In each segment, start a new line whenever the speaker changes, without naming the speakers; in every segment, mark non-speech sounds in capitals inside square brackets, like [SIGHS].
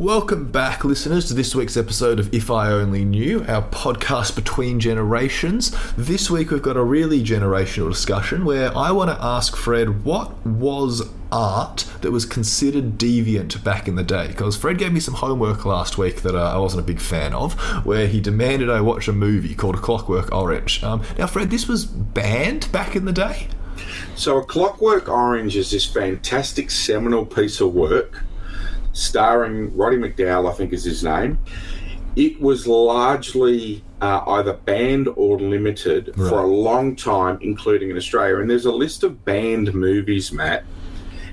Welcome back, listeners, to this week's episode of If I Only Knew, our podcast between generations. This week we've got a really generational discussion where I want to ask Fred what was art that was considered deviant back in the day? Because Fred gave me some homework last week that uh, I wasn't a big fan of, where he demanded I watch a movie called A Clockwork Orange. Um, now, Fred, this was banned back in the day?
So, A Clockwork Orange is this fantastic seminal piece of work starring Roddy McDowall, I think is his name. It was largely uh, either banned or limited right. for a long time, including in Australia. And there's a list of banned movies, Matt.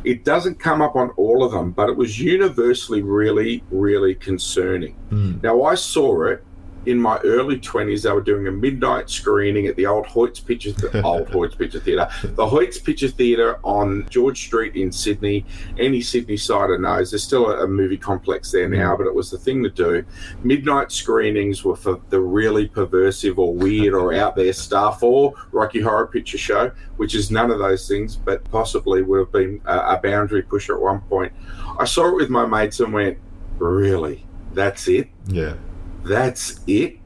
It doesn't come up on all of them, but it was universally really, really concerning. Mm. Now, I saw it in my early 20s, they were doing a midnight screening at the old Hoyts Picture, Th- [LAUGHS] old Hoyts Picture Theatre, the Hoyts Picture Theatre on George Street in Sydney. Any Sydney sider knows there's still a, a movie complex there now, mm. but it was the thing to do. Midnight screenings were for the really perversive or weird or out there stuff, or Rocky Horror Picture Show, which is none of those things, but possibly would have been a, a boundary pusher at one point. I saw it with my mates and went, really? That's it?
Yeah
that's it.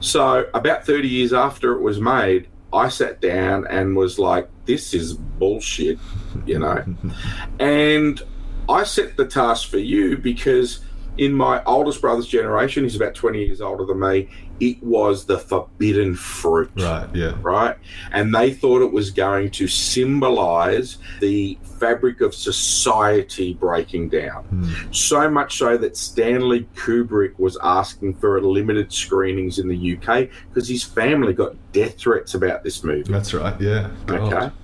So, about 30 years after it was made, I sat down and was like, this is bullshit, you know? [LAUGHS] and I set the task for you because in my oldest brother's generation, he's about 20 years older than me, it was the forbidden fruit.
Right, yeah.
Right? And they thought it was going to symbolize the fabric of society breaking down. Mm. So much so that Stanley Kubrick was asking for limited screenings in the UK because his family got death threats about this movie.
That's right, yeah.
God. Okay.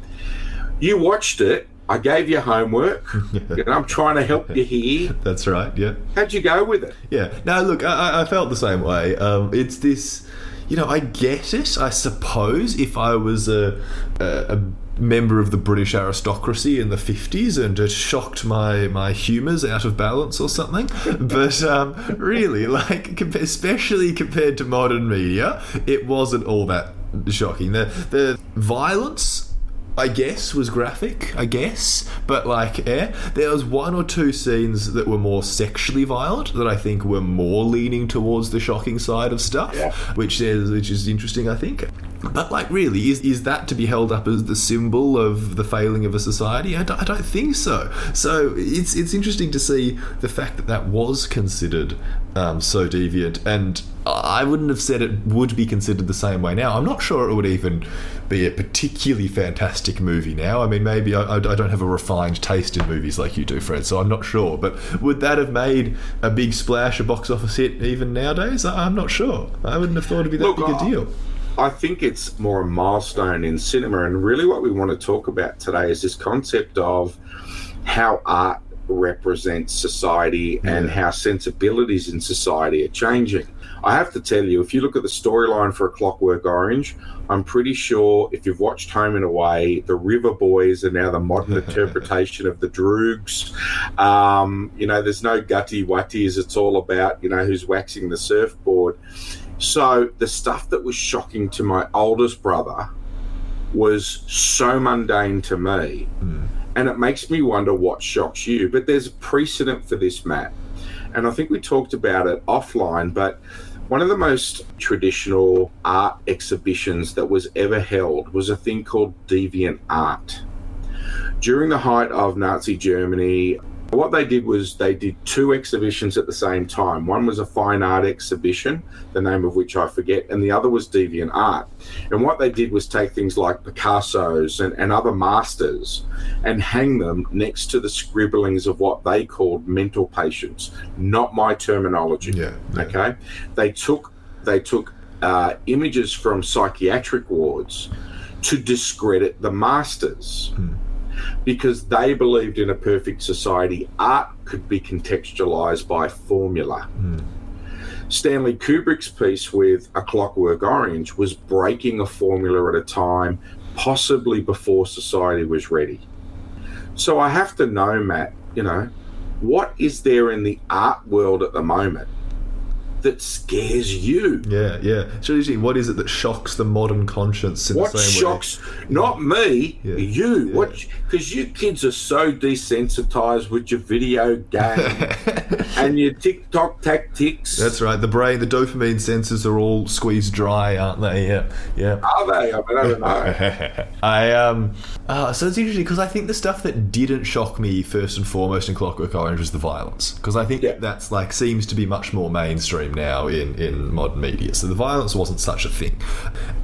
You watched it I gave you homework. [LAUGHS] and I'm trying to help you here. [LAUGHS]
That's right. Yeah.
How'd you go with it?
Yeah. No, look, I, I felt the same way. Um, it's this, you know, I get it. I suppose if I was a, a, a member of the British aristocracy in the 50s and it shocked my, my humours out of balance or something. [LAUGHS] but um, really, like, especially compared to modern media, it wasn't all that shocking. The, the violence I guess was graphic, I guess, but like, yeah, there was one or two scenes that were more sexually violent that I think were more leaning towards the shocking side of stuff, yeah. which is which is interesting, I think. But like, really, is is that to be held up as the symbol of the failing of a society? I don't, I don't think so. So it's it's interesting to see the fact that that was considered um, so deviant, and I wouldn't have said it would be considered the same way now. I'm not sure it would even be a particularly fantastic movie now. I mean, maybe I, I, don't have a refined taste in movies like you do, Fred, so I'm not sure. But would that have made a big splash, a box office hit even nowadays? I, am not sure. I wouldn't have thought it'd be that Look, big a deal.
I think it's more a milestone in cinema, and really what we want to talk about today is this concept of how art represents society and how sensibilities in society are changing. I have to tell you, if you look at the storyline for A Clockwork Orange, I'm pretty sure if you've watched Home and Away, the River Boys are now the modern [LAUGHS] interpretation of the Droogs. Um, you know, there's no gutty wutties. It's all about, you know, who's waxing the surfboard. So the stuff that was shocking to my oldest brother was so mundane to me. Mm. And it makes me wonder what shocks you. But there's a precedent for this, Matt. And I think we talked about it offline, but one of the most traditional art exhibitions that was ever held was a thing called deviant art. During the height of Nazi Germany, what they did was they did two exhibitions at the same time. One was a fine art exhibition, the name of which I forget, and the other was deviant art. And what they did was take things like Picasso's and, and other masters and hang them next to the scribblings of what they called mental patients. Not my terminology.
Yeah, yeah.
Okay. They took they took uh, images from psychiatric wards to discredit the masters. Hmm because they believed in a perfect society, art could be contextualized by formula. Mm. Stanley Kubrick's piece with A Clockwork Orange was breaking a formula at a time, possibly before society was ready. So I have to know, Matt, you know, what is there in the art world at the moment that scares you?
Yeah, yeah. So usually, what is it that shocks the modern conscience in
What
the same
shocks not me,
Yeah.
you?
Yeah.
What? Because you kids are so desensitized with your video game [LAUGHS] and your TikTok tactics.
way? That's right. The brain, the dopamine sensors are all squeezed dry, aren't they? Yeah, yeah.
Are they? I, mean, I don't know. [LAUGHS]
I um, uh, so it's interesting because I think the stuff that didn't shock me first and foremost in Clockwork Orange was the violence because I think
Yeah.
that's like seems to be much more mainstream now in in modern media. So the violence wasn't such a thing.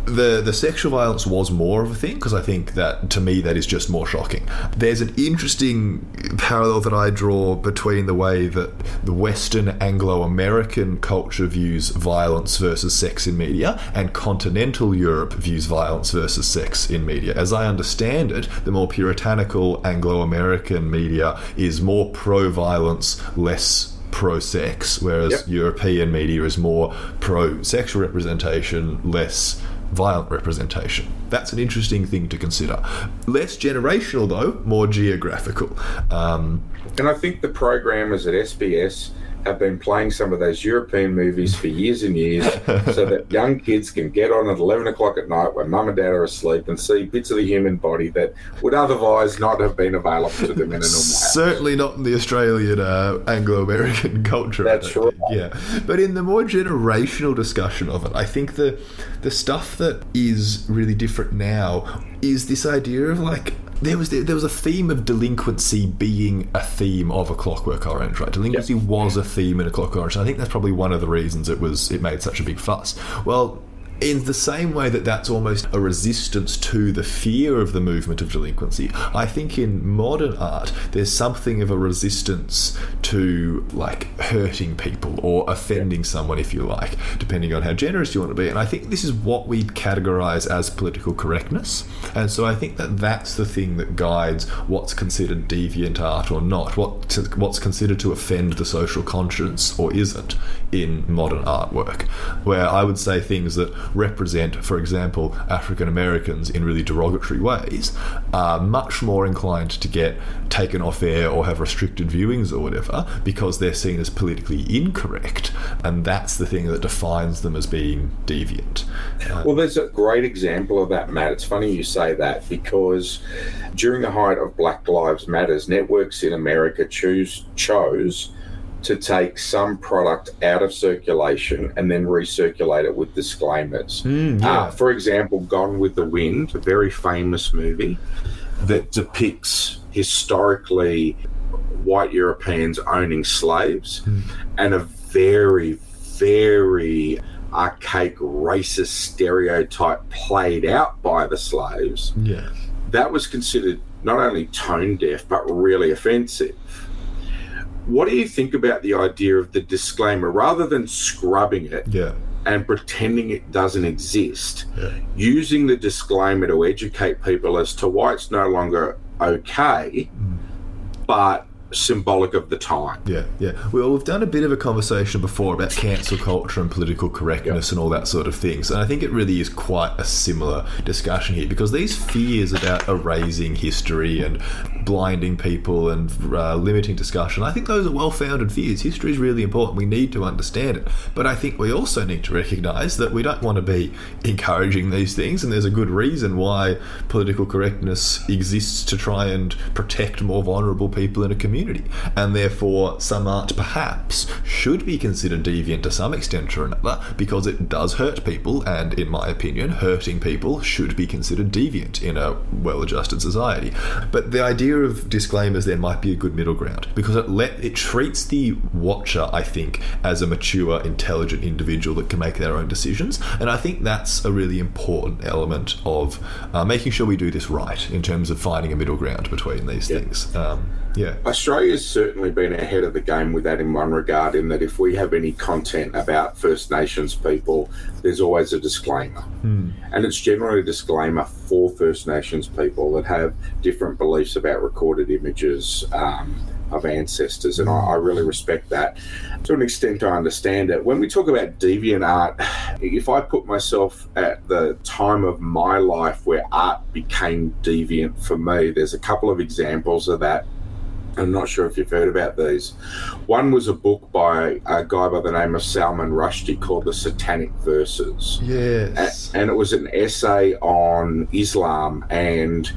The the sexual violence was more of a thing because I think that to me that is just more shocking. There's an interesting parallel that I draw between the way that the Western Anglo-American culture views violence versus sex in media and continental Europe views violence versus sex in media. As I understand it, the more puritanical Anglo-American media is more pro-violence, less pro-sex, whereas
Yep.
European media is more pro-sexual representation, less violent representation. That's an interesting thing to consider. Less generational, though, more geographical. Um,
And I think the programmers at SBS have been playing some of those European movies for years and years so [LAUGHS] that young kids can get on at 11 o'clock at night when mum and dad are asleep and see bits of the human body that would otherwise not have been available to them in a normal house.
Certainly not in the Australian uh, Anglo-American [LAUGHS] culture.
That's right.
Yeah, but in the more generational discussion of it, I think the the stuff that is really different now is this idea of like. There was there was a theme of delinquency being a theme of a Clockwork Orange, right? Delinquency was a theme in a Clockwork Orange. And I think that's probably one of the reasons it was it made such a big fuss. Well, in the same way that that's almost a resistance to the fear of the movement of delinquency, I think in modern art there's something of a resistance to like hurting people or offending someone, if you like, depending on how generous you want to be. And I think this is what we categorize as political correctness. And so I think that that's the thing that guides what's considered deviant art or not, what what's considered to offend the social conscience or isn't in modern artwork. Where I would say things that represent, for example, African Americans in really derogatory ways are much more inclined to get taken off air or have restricted viewings or whatever because they're seen as politically incorrect. And that's the thing that defines them as being deviant. Uh,
Well, there's a great example of that, Matt. It's funny you say that because during the height of Black Lives Matters, networks in America choose chose to take some product out of circulation and then recirculate it with disclaimers.
Mm, yeah.
Uh, for example, Gone with the Wind, a very famous movie that depicts historically white Europeans owning slaves and a very, very archaic racist stereotype played out by the slaves,
yeah.
that was considered not only tone deaf but really offensive. What do you think about the idea of the disclaimer rather than scrubbing it
Yeah.
and pretending it doesn't exist?
Yeah.
Using the disclaimer to educate people as to why it's no longer okay, mm. but symbolic of the time.
Yeah, yeah. Well, we've done a bit of a conversation before about cancel culture and political correctness and all that sort of things. And I think it really is quite a similar discussion here because these fears about erasing history and blinding people and uh, limiting discussion, I think those are well founded fears. History is really important. We need to understand it. But I think we also need to recognize that we don't want to be encouraging these things. And there's a good reason why political correctness exists to try and protect more vulnerable people in a community. And therefore, some art perhaps should be considered deviant to some extent or another because it does hurt people. And in my opinion, hurting people should be considered deviant in a well adjusted society. But the idea of disclaimers there might be a good middle ground because it let it treats the watcher, I think, as a mature, intelligent individual that can make their own decisions. And I think that's a really important element of uh, making sure we do this right in terms of finding a middle ground between these things. Um, yeah.
Australia's certainly been ahead of the game with that in one regard, in that if we have any content about First Nations people, there's always a disclaimer. And it's generally a disclaimer for First Nations people that have different beliefs about recorded images um, of ancestors. And I, I really respect that. To an extent, I understand it. When we talk about deviant art, [SIGHS] if I put myself at the time of my life where art became deviant for me, there's a couple of examples of that I'm not sure if you've heard about these. One was a book by a guy by the name of Salman Rushdie called The Satanic Verses.
Yes.
And it was an essay on Islam, and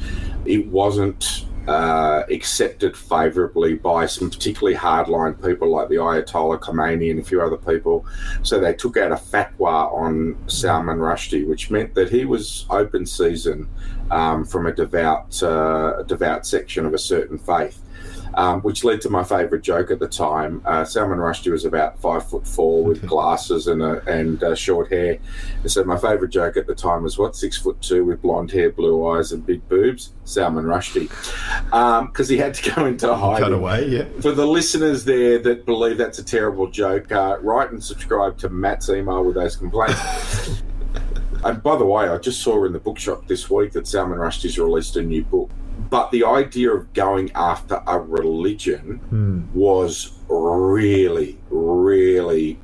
it wasn't uh, accepted favourably by some particularly hardline people like the Ayatollah Khomeini and a few other people. So they took out a fatwa on Salman Rushdie, which meant that he was open season um, from a devout, uh, devout section of a certain faith um, which led to my favourite joke at the time. Uh, Salman Rushdie was about five foot four with [LAUGHS] glasses and a, and uh, short hair. And so my favourite joke at the time was, "What six foot two with blonde hair, blue eyes, and big boobs?" Salman Rushdie, because um, he had to go into hiding.
Cut away, yeah.
For the listeners there that believe that's a terrible joke, uh, write and subscribe to Matt's email with those complaints. [LAUGHS] and by the way, I just saw in the bookshop this week that Salman Rushdie's released a new book but the idea of going after a religion
mm.
was really, really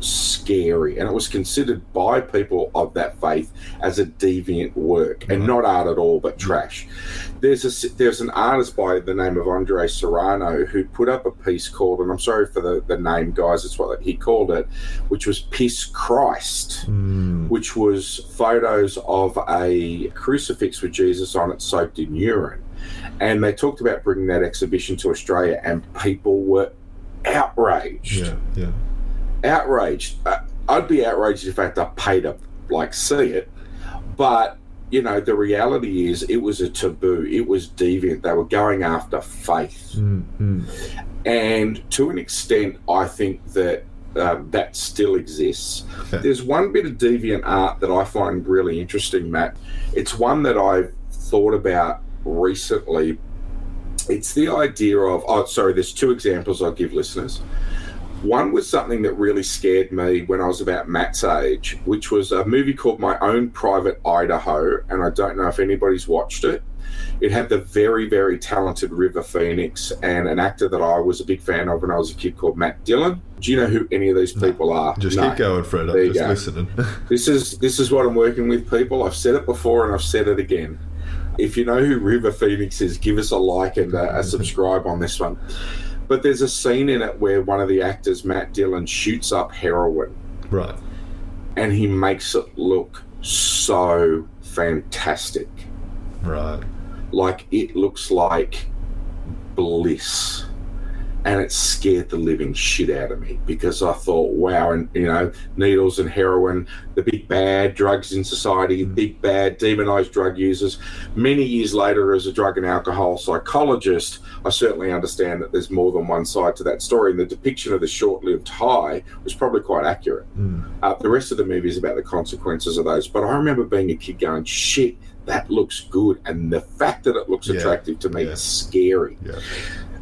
scary, and it was considered by people of that faith as a deviant work and not art at all, but trash. There's a there's an artist by the name of Andre Serrano who put up a piece called, and I'm sorry for the, the name, guys, it's what he called it, which was Piss Christ,
mm.
which was photos of a crucifix with Jesus on it soaked in urine. And they talked about bringing that exhibition to Australia, and people were outraged.
Yeah, yeah
outraged. Uh, I'd be outraged if I had to pay to like see it, but you know the reality is it was a taboo. It was deviant. They were going after faith,
mm-hmm.
and to an extent, I think that um, that still exists.
Okay.
There's one bit of deviant art that I find really interesting, Matt. It's one that I've thought about recently. It's the idea of, oh, sorry, there's two examples I'll give listeners. One was something that really scared me when I was about Matt's age, which was a movie called My Own Private Idaho. And I don't know if anybody's watched it. It had the very, very talented River Phoenix and an actor that I was a big fan of when I was a kid called Matt Dillon. Do you know who any of these people are?
Just no. keep going, Fred. I'm just go. listening. [LAUGHS]
this is this is what I'm working with, people. I've said it before and I've said it again. If you know who River Phoenix is, give us a like and a, a subscribe on this one. But there's a scene in it where one of the actors, Matt Dillon, shoots up heroin.
Right.
And he makes it look so fantastic.
Right.
Like it looks like bliss and it scared the living shit out of me because I thought, wow, and you know, needles and heroin, the big bad drugs in society, mm. big bad demonized drug users. Many years later, as a drug and alcohol psychologist, I certainly understand that there's more than one side to that story, and the depiction of the short-lived high was probably quite accurate.
Mm.
Uh, the rest of the movie is about the consequences of those, but I remember being a kid going, shit. That looks good, and the fact that it looks
yeah.
attractive to me
yeah.
is scary.
Yeah.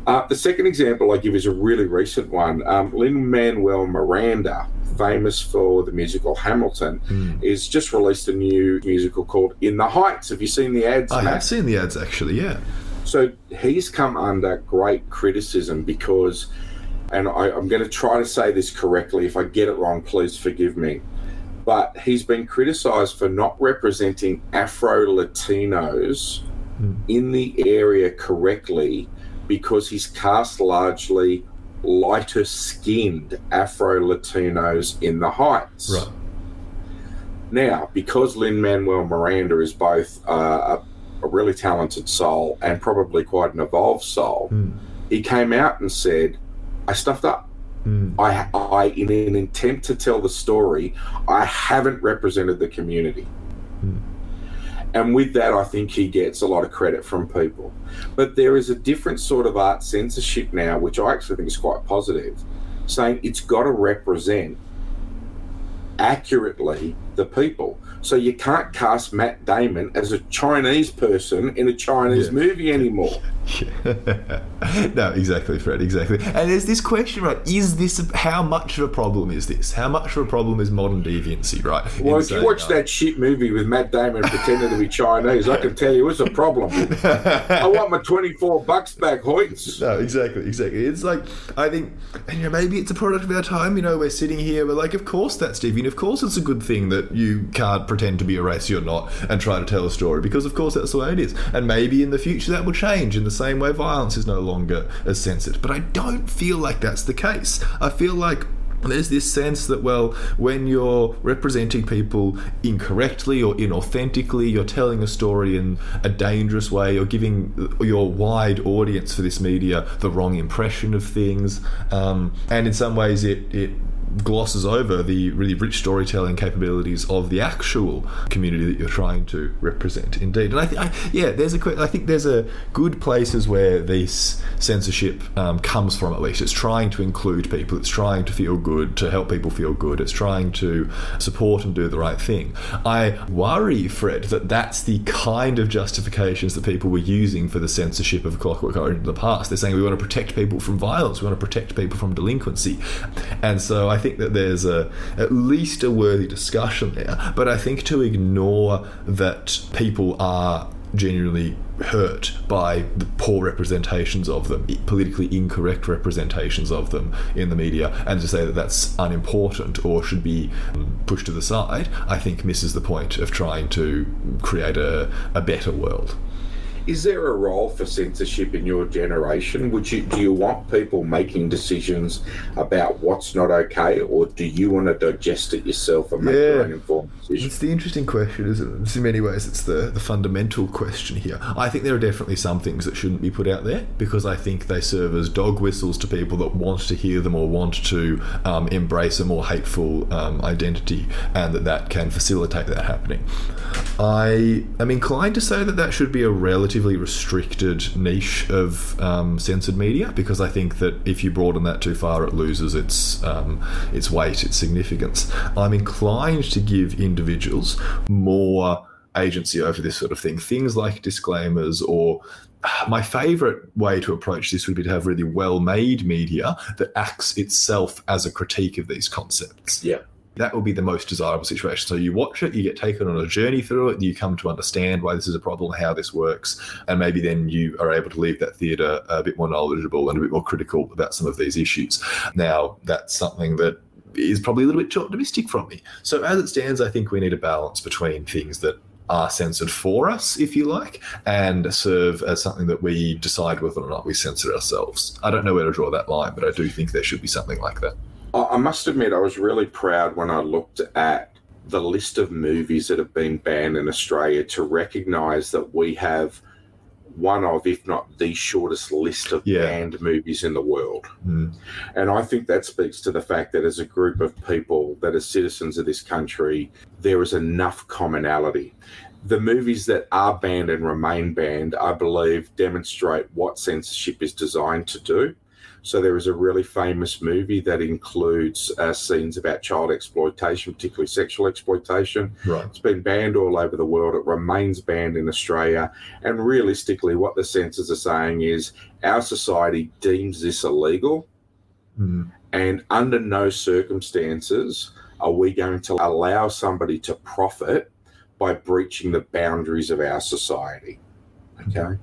Uh, the second example I give is a really recent one. Um, Lin Manuel Miranda, famous for the musical Hamilton,
mm.
is just released a new musical called In the Heights. Have you seen the ads?
I
Matt?
have seen the ads actually. Yeah.
So he's come under great criticism because, and I, I'm going to try to say this correctly. If I get it wrong, please forgive me. But he's been criticised for not representing Afro Latinos
mm.
in the area correctly because he's cast largely lighter skinned Afro Latinos in the Heights.
Right.
Now, because Lin Manuel Miranda is both uh, a, a, really talented soul and probably quite an evolved soul,
mm.
he came out and said, I stuffed up.
Mm.
I, I, in an intent to tell the story, I haven't represented the community.
Mm.
And with that, I think he gets a lot of credit from people. But there is a different sort of art censorship now, which I actually think is quite positive, saying it's got to represent accurately the people. So you can't cast Matt Damon as a Chinese person in a Chinese
Yeah.
movie anymore. [LAUGHS]
no, exactly, Fred. Exactly. And there's this question, right? Is this how much of a problem is this? How much of a problem is modern deviancy, right?
Well,
In
if you watch that shit movie with Matt Damon pretending to be Chinese, I can tell you it's a problem. I [LAUGHS] want my 24 bucks back, Hoyts.
No, exactly, exactly. It's like I think, and you know, maybe it's a product of our time. You know, we're sitting here, we're like, of course that's deviant. Of course, it's a good thing that you can't pretend to be a race you're not and try to tell a story because, of course, that's the way it is. And maybe in the future that will change in the same way violence is no longer as censored. But I don't feel like that's the case. I feel like there's this sense that well when you're representing people incorrectly or inauthentically you're telling a story in a dangerous way you're giving your wide audience for this media the wrong impression of things um, and in some ways it, it glosses over the really rich storytelling capabilities of the actual community that you're trying to represent. Indeed, and I, th- I yeah, there's a I think there's a good places where this censorship um, comes from. At least it's trying to include people. It's trying to feel good, to help people feel good. It's trying to support and do the right thing. I worry, Fred, that that's the kind of justifications that people were using for the censorship of Clockwork Orange in the past. They're saying we want to protect people from violence. We want to protect people from delinquency, and so I I think that there's a at least a worthy discussion there. But I think to ignore that people are genuinely hurt by the poor representations of them, politically incorrect representations of them in the media, and to say that that's unimportant or should be um, pushed to the side, I think misses the point of trying to create a, a better world.
Is there a role for censorship in your generation? Would you do you want people making decisions about what's not okay, or do you want to digest it yourself and make yeah. your own informed decision?
It's the interesting question, isn't it? In many ways, it's the, the fundamental question here. I think there are definitely some things that shouldn't be put out there because I think they serve as dog whistles to people that want to hear them or want to um, embrace a more hateful um, identity, and that that can facilitate that happening. I am inclined to say that that should be a relatively restricted niche of um, censored media because I think that if you broaden that too far, it loses its um, its weight, its significance. I'm inclined to give individuals more agency over this sort of thing. Things like disclaimers or [SIGHS] my favorite way to approach this would be to have really well made media that acts itself as a critique of these concepts.
Yeah
that will be the most desirable situation. So you watch it, you get taken on a journey through it, you come to understand why this is a problem, how this works, and maybe then you are able to leave that theatre a bit more knowledgeable and a bit more critical about some of these issues. Now, that's something that is probably a little bit too optimistic from me. So as it stands, I think we need a balance between things that are censored for us, if you like, and serve as something that we decide whether or not we censor ourselves. I don't know where to draw that line, but I do think there should be something like that.
I must admit, I was really proud when I looked at the list of movies that have been banned in Australia to recognise that we have one of, if not the shortest list of yeah. banned movies in the world. Mm. And I think that speaks to the fact that as a group of people that are citizens of this country, there is enough commonality. The movies that are banned and remain banned, I believe, demonstrate what censorship is designed to do. So there is a really famous movie that includes uh, scenes about child exploitation, particularly sexual exploitation.
Right.
It's been banned all over the world. It remains banned in Australia. And realistically, what the censors are saying is our society deems this illegal,
mm.
and under no circumstances are we going to allow somebody to profit by breaching the boundaries of our society. Okay. Mm.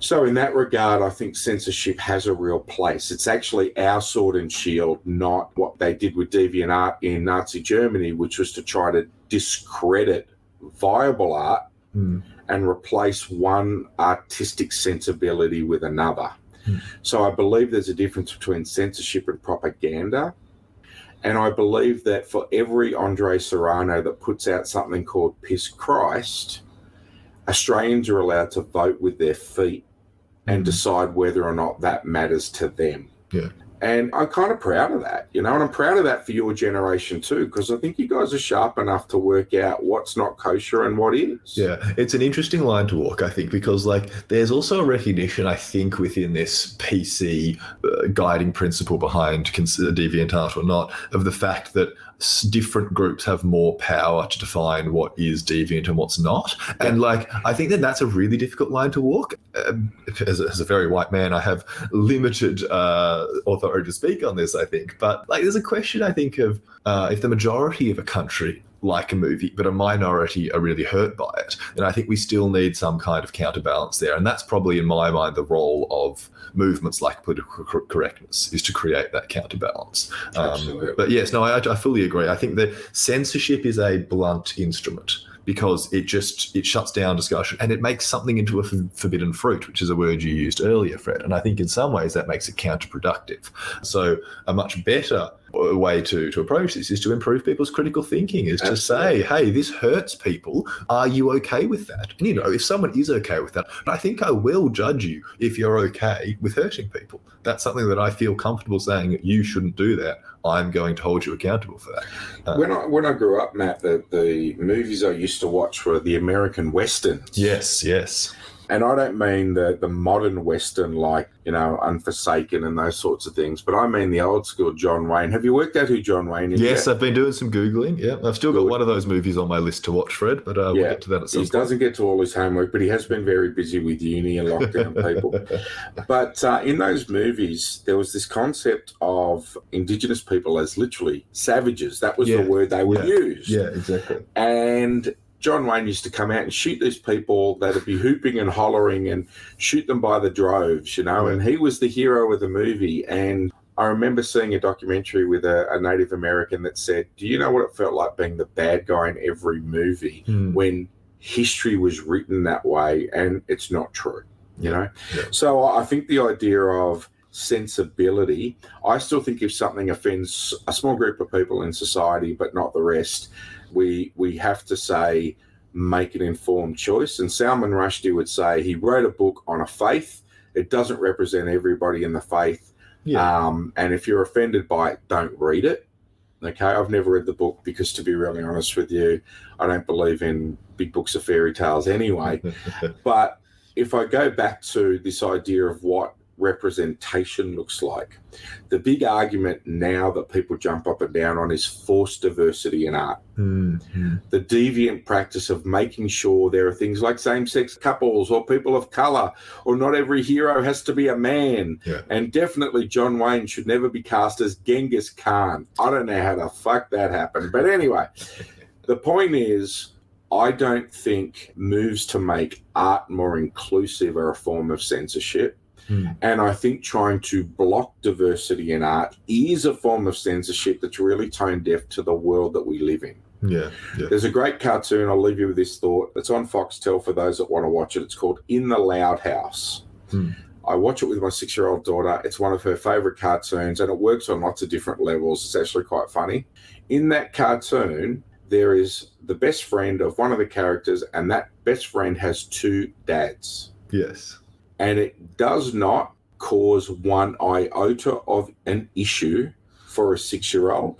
So, in that regard, I think censorship has a real place. It's actually our sword and shield, not what they did with DeviantArt in Nazi Germany, which was to try to discredit viable art
mm.
and replace one artistic sensibility with another. Mm. So, I believe there's a difference between censorship and propaganda. And I believe that for every Andre Serrano that puts out something called Piss Christ, Australians are allowed to vote with their feet and decide whether or not that matters to them.
Yeah.
And I'm kind of proud of that, you know, and I'm proud of that for your generation too, because I think you guys are sharp enough to work out what's not kosher and what is.
Yeah, it's an interesting line to walk, I think, because like there's also a recognition, I think, within this PC uh, guiding principle behind DeviantArt or not, of the fact that different groups have more power to define what is deviant and what's not. And like, I think that that's a really difficult line to walk. Um, as, a, as, a, very white man, I have limited uh, authority to speak on this, I think. But like, there's a question, I think, of uh, if the majority of a country like a movie, but a minority are really hurt by it. And I think we still need some kind of counterbalance there. And that's probably, in my mind, the role of movements like political correctness is to create that counterbalance. Um, but yes, no, I, I fully agree. I think that censorship is a blunt instrument because it just it shuts down discussion and it makes something into a forbidden fruit which is a word you used earlier fred and i think in some ways that makes it counterproductive so a much better way to, to approach this is to improve people's critical thinking is Absolutely. to say hey this hurts people. Are you okay with that? And you know if someone is okay with that i think i will judge you if you're okay with hurting people. That's something that i feel comfortable saying you shouldn't do that. I'm going to hold you accountable for that.
Uh, when i when i grew up matt the, the movies i used to watch were the american westerns.
Yes yes
and I don't mean the, the modern Western like, you know, Unforsaken and those sorts of things, but I mean the old school John Wayne. Have you worked out who John Wayne is?
Yes, yet? I've been doing some Googling. Yeah, I've still got Good. one of those movies on my list to watch, Fred, but uh, yeah. we'll get to that at some point.
He
point.
doesn't get to all his homework, but he has been very busy with uni and lockdown [LAUGHS] people. But uh, in those movies, there was this concept of Indigenous people as literally savages. That was yeah. the word they would
yeah.
use.
Yeah, exactly.
And John Wayne used to come out and shoot these people that'd be hooping and hollering and shoot them by the droves, you know. And he was the hero of the movie. And I remember seeing a documentary with a, a, Native American that said, Do you know what it felt like being the bad guy in every movie mm. when history was written that way? And it's not true, you know? Yeah. So I think the idea of sensibility, I still think if something offends a small group of people in society, but not the rest, we we have to say make an informed choice. And Salman Rushdie would say he wrote a book on a faith. It doesn't represent everybody in the faith. Yeah. Um, and if you're offended by it, don't read it. Okay, I've never read the book because, to be really honest with you, I don't believe in big books of fairy tales anyway. [LAUGHS] but if I go back to this idea of what representation looks like. The big argument now that people jump up and down on is forced diversity in art. Mm-hmm. The deviant practice of making sure there are things like same sex couples or people of color, or not every hero has to be a man. Yeah. And definitely John Wayne should never be cast as Genghis Khan. I don't know how the fuck that happened. But anyway, [LAUGHS] the point is. I don't think moves to make art more inclusive are a form of censorship. Mm. And I think trying to block diversity in art is a form of censorship that's really tone deaf to the world that we live in.
Yeah, yeah,
There's a great cartoon. I'll leave you with this thought. It's on Foxtel for those that want to watch it. It's called In the Loud House. Mm. I watch it with my six year old daughter. It's one of her favorite cartoons and it works on lots of different levels. It's actually quite funny. In that cartoon, there is the best friend of one of the characters, and that best friend has two dads.
Yes
and it does not cause one iota of an issue for a six year old,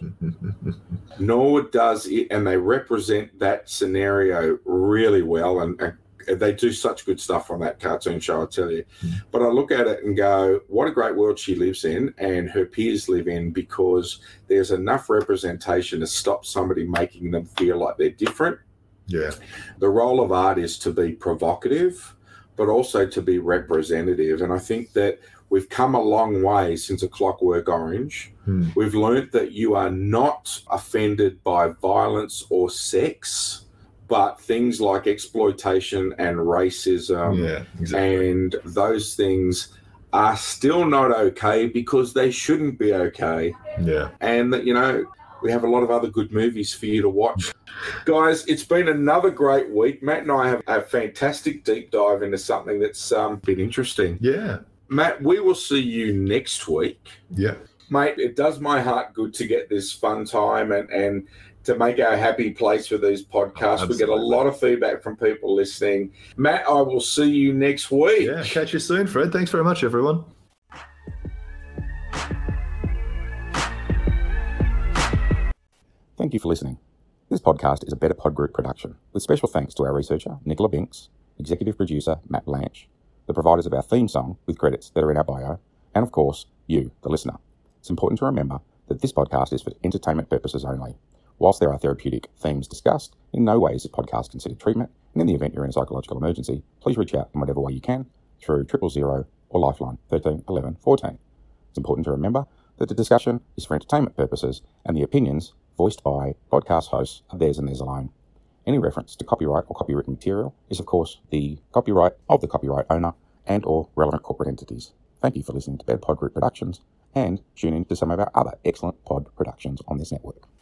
[LAUGHS] nor does it, and they represent that scenario really well. And, and, they do such good stuff on that cartoon show, I tell you. Hmm. But I look at it and go, what a great world she lives in and her peers live in because there's enough representation to stop somebody making them feel like they're different.
Yeah.
The role of art is to be provocative but also to be representative. And I think that we've come a long way since a clockwork orange. Hmm. We've learned that you are not offended by violence or sex, but things like exploitation and racism
yeah, exactly.
and those things are still not okay because they shouldn't be okay.
Yeah.
And that, you know, we have a lot of other good movies for you to watch. Guys, it's been another great week. Matt and I have a fantastic deep dive into something that's um, been interesting.
Yeah.
Matt, we will see you next week.
Yeah.
Mate, it does my heart good to get this fun time and, and to make our happy place for these podcasts. we get a lot of feedback from people listening. Matt, I will see you next week.
Yeah, catch you soon, Fred. Thanks very much, everyone.
Thank you for listening. This podcast is a Better Pod Group production, with special thanks to our researcher, Nicola Binks, executive producer, Matt Blanche, the providers of our theme song, with credits that are in our bio, and of course, you, the listener. It's important to remember that this podcast is for entertainment purposes only. Whilst there are therapeutic themes discussed, in no way is this podcast considered treatment, and in the event you're in a psychological emergency, please reach out in whatever way you can through triple zero or Lifeline 13 11 14. It's important to remember that the discussion is for entertainment purposes and the opinions voiced by podcast hosts of Theirs and Theirs Alone. Any reference to copyright or copywritten material is, of course, the copyright of the copyright owner and or relevant corporate entities. Thank you for listening to Better Pod Group Productions and tune in to some of our other excellent pod productions on this network.